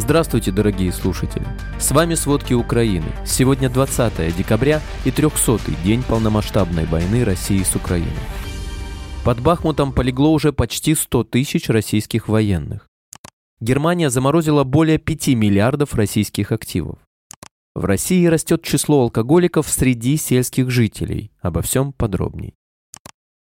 Здравствуйте, дорогие слушатели! С вами «Сводки Украины». Сегодня 20 декабря и 300-й день полномасштабной войны России с Украиной. Под Бахмутом полегло уже почти 100 тысяч российских военных. Германия заморозила более 5 миллиардов российских активов. В России растет число алкоголиков среди сельских жителей. Обо всем подробней.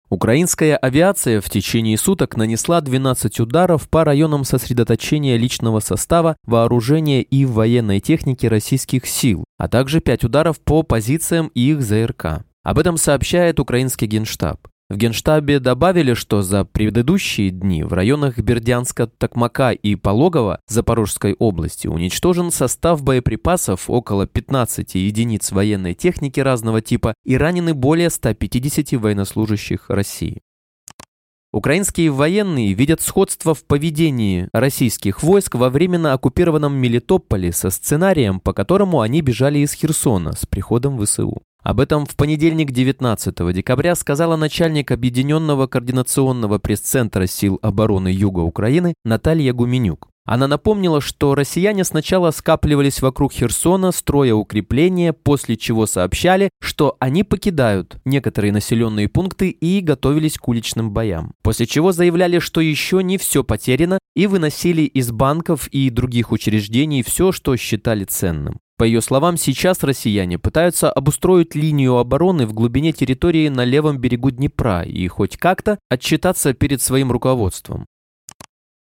Украинская авиация в течение суток нанесла 12 ударов по районам сосредоточения личного состава, вооружения и военной техники российских сил, а также 5 ударов по позициям их ЗРК. Об этом сообщает украинский генштаб. В Генштабе добавили, что за предыдущие дни в районах Бердянска, Токмака и Пологова Запорожской области уничтожен состав боеприпасов около 15 единиц военной техники разного типа и ранены более 150 военнослужащих России. Украинские военные видят сходство в поведении российских войск во временно оккупированном Мелитополе со сценарием, по которому они бежали из Херсона с приходом ВСУ. Об этом в понедельник 19 декабря сказала начальник Объединенного координационного пресс-центра сил обороны Юга Украины Наталья Гуменюк. Она напомнила, что россияне сначала скапливались вокруг Херсона, строя укрепления, после чего сообщали, что они покидают некоторые населенные пункты и готовились к уличным боям. После чего заявляли, что еще не все потеряно, и выносили из банков и других учреждений все, что считали ценным. По ее словам, сейчас россияне пытаются обустроить линию обороны в глубине территории на левом берегу Днепра и хоть как-то отчитаться перед своим руководством.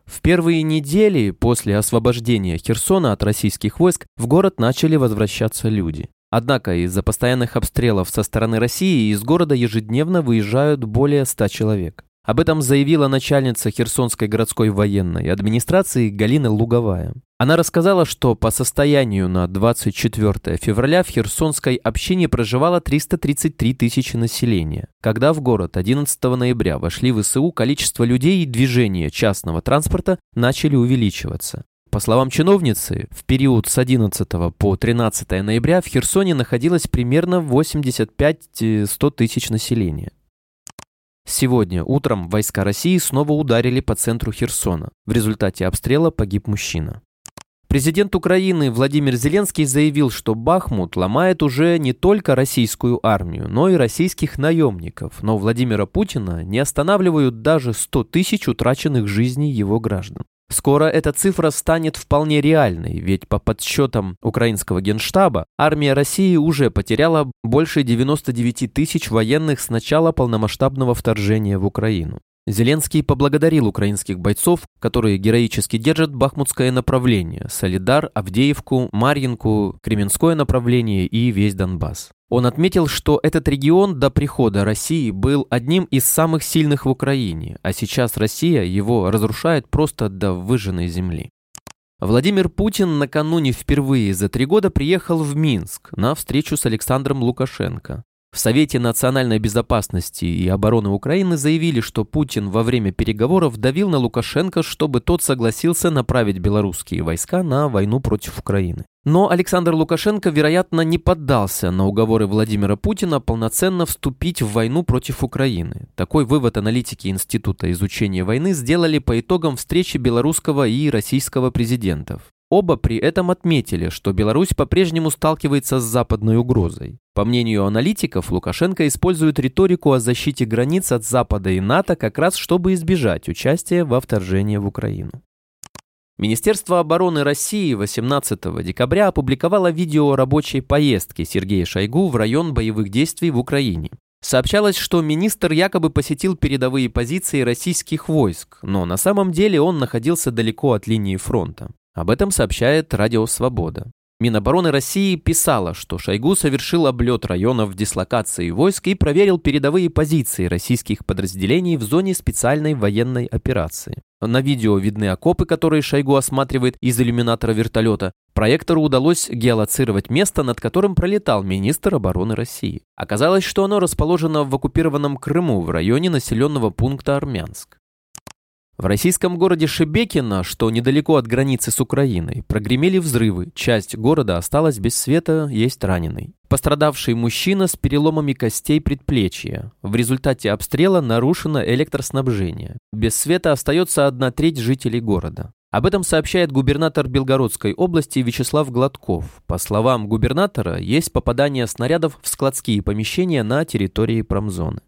В первые недели после освобождения Херсона от российских войск в город начали возвращаться люди. Однако из-за постоянных обстрелов со стороны России из города ежедневно выезжают более 100 человек. Об этом заявила начальница Херсонской городской военной администрации Галина Луговая. Она рассказала, что по состоянию на 24 февраля в Херсонской общине проживало 333 тысячи населения. Когда в город 11 ноября вошли ВСУ, количество людей и движения частного транспорта начали увеличиваться. По словам чиновницы, в период с 11 по 13 ноября в Херсоне находилось примерно 85-100 тысяч населения. Сегодня утром войска России снова ударили по центру Херсона. В результате обстрела погиб мужчина. Президент Украины Владимир Зеленский заявил, что Бахмут ломает уже не только российскую армию, но и российских наемников, но Владимира Путина не останавливают даже 100 тысяч утраченных жизней его граждан. Скоро эта цифра станет вполне реальной, ведь по подсчетам украинского генштаба армия России уже потеряла больше 99 тысяч военных с начала полномасштабного вторжения в Украину. Зеленский поблагодарил украинских бойцов, которые героически держат бахмутское направление, Солидар, Авдеевку, Марьинку, Кременское направление и весь Донбасс. Он отметил, что этот регион до прихода России был одним из самых сильных в Украине, а сейчас Россия его разрушает просто до выжженной земли. Владимир Путин накануне впервые за три года приехал в Минск на встречу с Александром Лукашенко. В Совете национальной безопасности и обороны Украины заявили, что Путин во время переговоров давил на Лукашенко, чтобы тот согласился направить белорусские войска на войну против Украины. Но Александр Лукашенко, вероятно, не поддался на уговоры Владимира Путина полноценно вступить в войну против Украины. Такой вывод аналитики Института изучения войны сделали по итогам встречи белорусского и российского президентов. Оба при этом отметили, что Беларусь по-прежнему сталкивается с западной угрозой. По мнению аналитиков, Лукашенко использует риторику о защите границ от Запада и НАТО как раз чтобы избежать участия во вторжении в Украину. Министерство обороны России 18 декабря опубликовало видео рабочей поездки Сергея Шойгу в район боевых действий в Украине. Сообщалось, что министр якобы посетил передовые позиции российских войск, но на самом деле он находился далеко от линии фронта. Об этом сообщает Радио Свобода. Минобороны России писала, что Шойгу совершил облет районов дислокации войск и проверил передовые позиции российских подразделений в зоне специальной военной операции. На видео видны окопы, которые Шойгу осматривает из иллюминатора вертолета. Проектору удалось геолоцировать место, над которым пролетал министр обороны России. Оказалось, что оно расположено в оккупированном Крыму в районе населенного пункта Армянск. В российском городе Шебекино, что недалеко от границы с Украиной, прогремели взрывы. Часть города осталась без света, есть раненый. Пострадавший мужчина с переломами костей предплечья. В результате обстрела нарушено электроснабжение. Без света остается одна треть жителей города. Об этом сообщает губернатор Белгородской области Вячеслав Гладков. По словам губернатора, есть попадание снарядов в складские помещения на территории промзоны.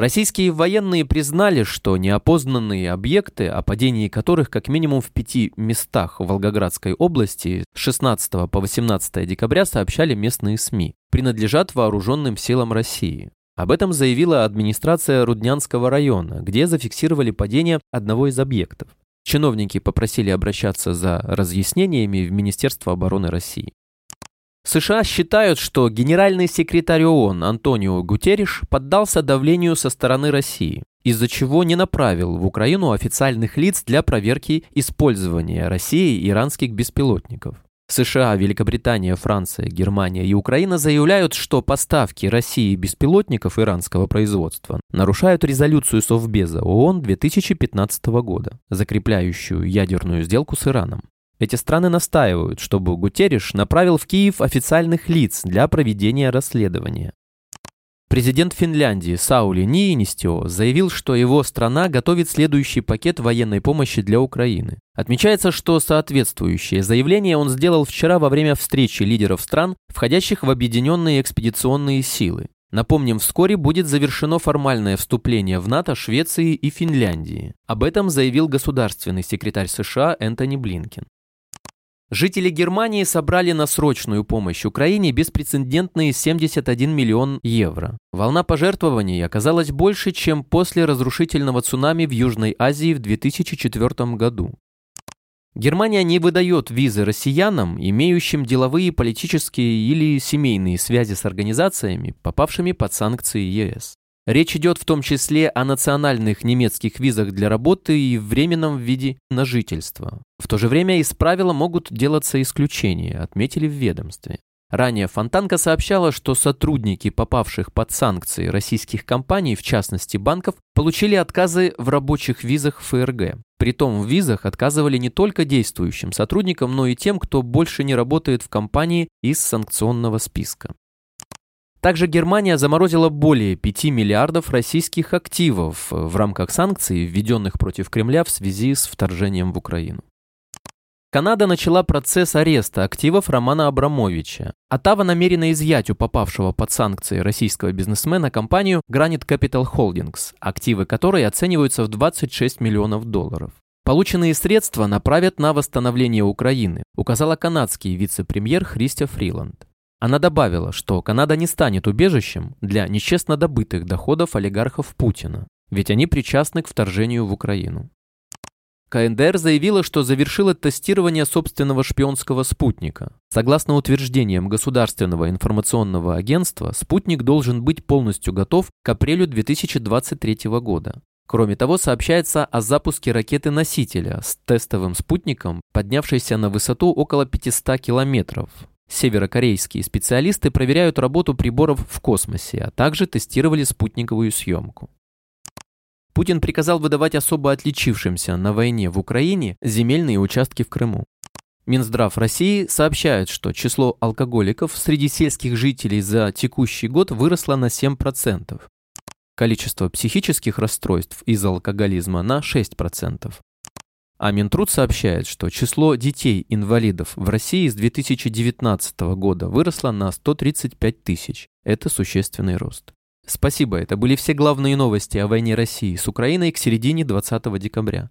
Российские военные признали, что неопознанные объекты, о падении которых как минимум в пяти местах в Волгоградской области с 16 по 18 декабря сообщали местные СМИ, принадлежат вооруженным силам России. Об этом заявила администрация Руднянского района, где зафиксировали падение одного из объектов. Чиновники попросили обращаться за разъяснениями в Министерство обороны России. США считают, что генеральный секретарь ООН Антонио Гутерриш поддался давлению со стороны России, из-за чего не направил в Украину официальных лиц для проверки использования Россией иранских беспилотников. США, Великобритания, Франция, Германия и Украина заявляют, что поставки России беспилотников иранского производства нарушают резолюцию Совбеза ООН 2015 года, закрепляющую ядерную сделку с Ираном. Эти страны настаивают, чтобы Гутерриш направил в Киев официальных лиц для проведения расследования. Президент Финляндии Саули Ниинистио заявил, что его страна готовит следующий пакет военной помощи для Украины. Отмечается, что соответствующее заявление он сделал вчера во время встречи лидеров стран, входящих в объединенные экспедиционные силы. Напомним, вскоре будет завершено формальное вступление в НАТО Швеции и Финляндии. Об этом заявил государственный секретарь США Энтони Блинкен. Жители Германии собрали на срочную помощь Украине беспрецедентные 71 миллион евро. Волна пожертвований оказалась больше, чем после разрушительного цунами в Южной Азии в 2004 году. Германия не выдает визы россиянам, имеющим деловые, политические или семейные связи с организациями, попавшими под санкции ЕС. Речь идет в том числе о национальных немецких визах для работы и временном виде на жительство. В то же время из правила могут делаться исключения, отметили в ведомстве. Ранее Фонтанка сообщала, что сотрудники, попавших под санкции российских компаний, в частности банков, получили отказы в рабочих визах ФРГ. Притом в визах отказывали не только действующим сотрудникам, но и тем, кто больше не работает в компании из санкционного списка. Также Германия заморозила более 5 миллиардов российских активов в рамках санкций, введенных против Кремля в связи с вторжением в Украину. Канада начала процесс ареста активов Романа Абрамовича. Атава намерена изъять у попавшего под санкции российского бизнесмена компанию Granite Capital Holdings, активы которой оцениваются в 26 миллионов долларов. Полученные средства направят на восстановление Украины, указала канадский вице-премьер Христя Фриланд. Она добавила, что Канада не станет убежищем для нечестно добытых доходов олигархов Путина, ведь они причастны к вторжению в Украину. КНДР заявила, что завершила тестирование собственного шпионского спутника. Согласно утверждениям Государственного информационного агентства, спутник должен быть полностью готов к апрелю 2023 года. Кроме того, сообщается о запуске ракеты-носителя с тестовым спутником, поднявшейся на высоту около 500 километров. Северокорейские специалисты проверяют работу приборов в космосе, а также тестировали спутниковую съемку. Путин приказал выдавать особо отличившимся на войне в Украине земельные участки в Крыму. Минздрав России сообщает, что число алкоголиков среди сельских жителей за текущий год выросло на 7%. Количество психических расстройств из-за алкоголизма на 6%. А Минтруд сообщает, что число детей-инвалидов в России с 2019 года выросло на 135 тысяч. Это существенный рост. Спасибо, это были все главные новости о войне России с Украиной к середине 20 декабря.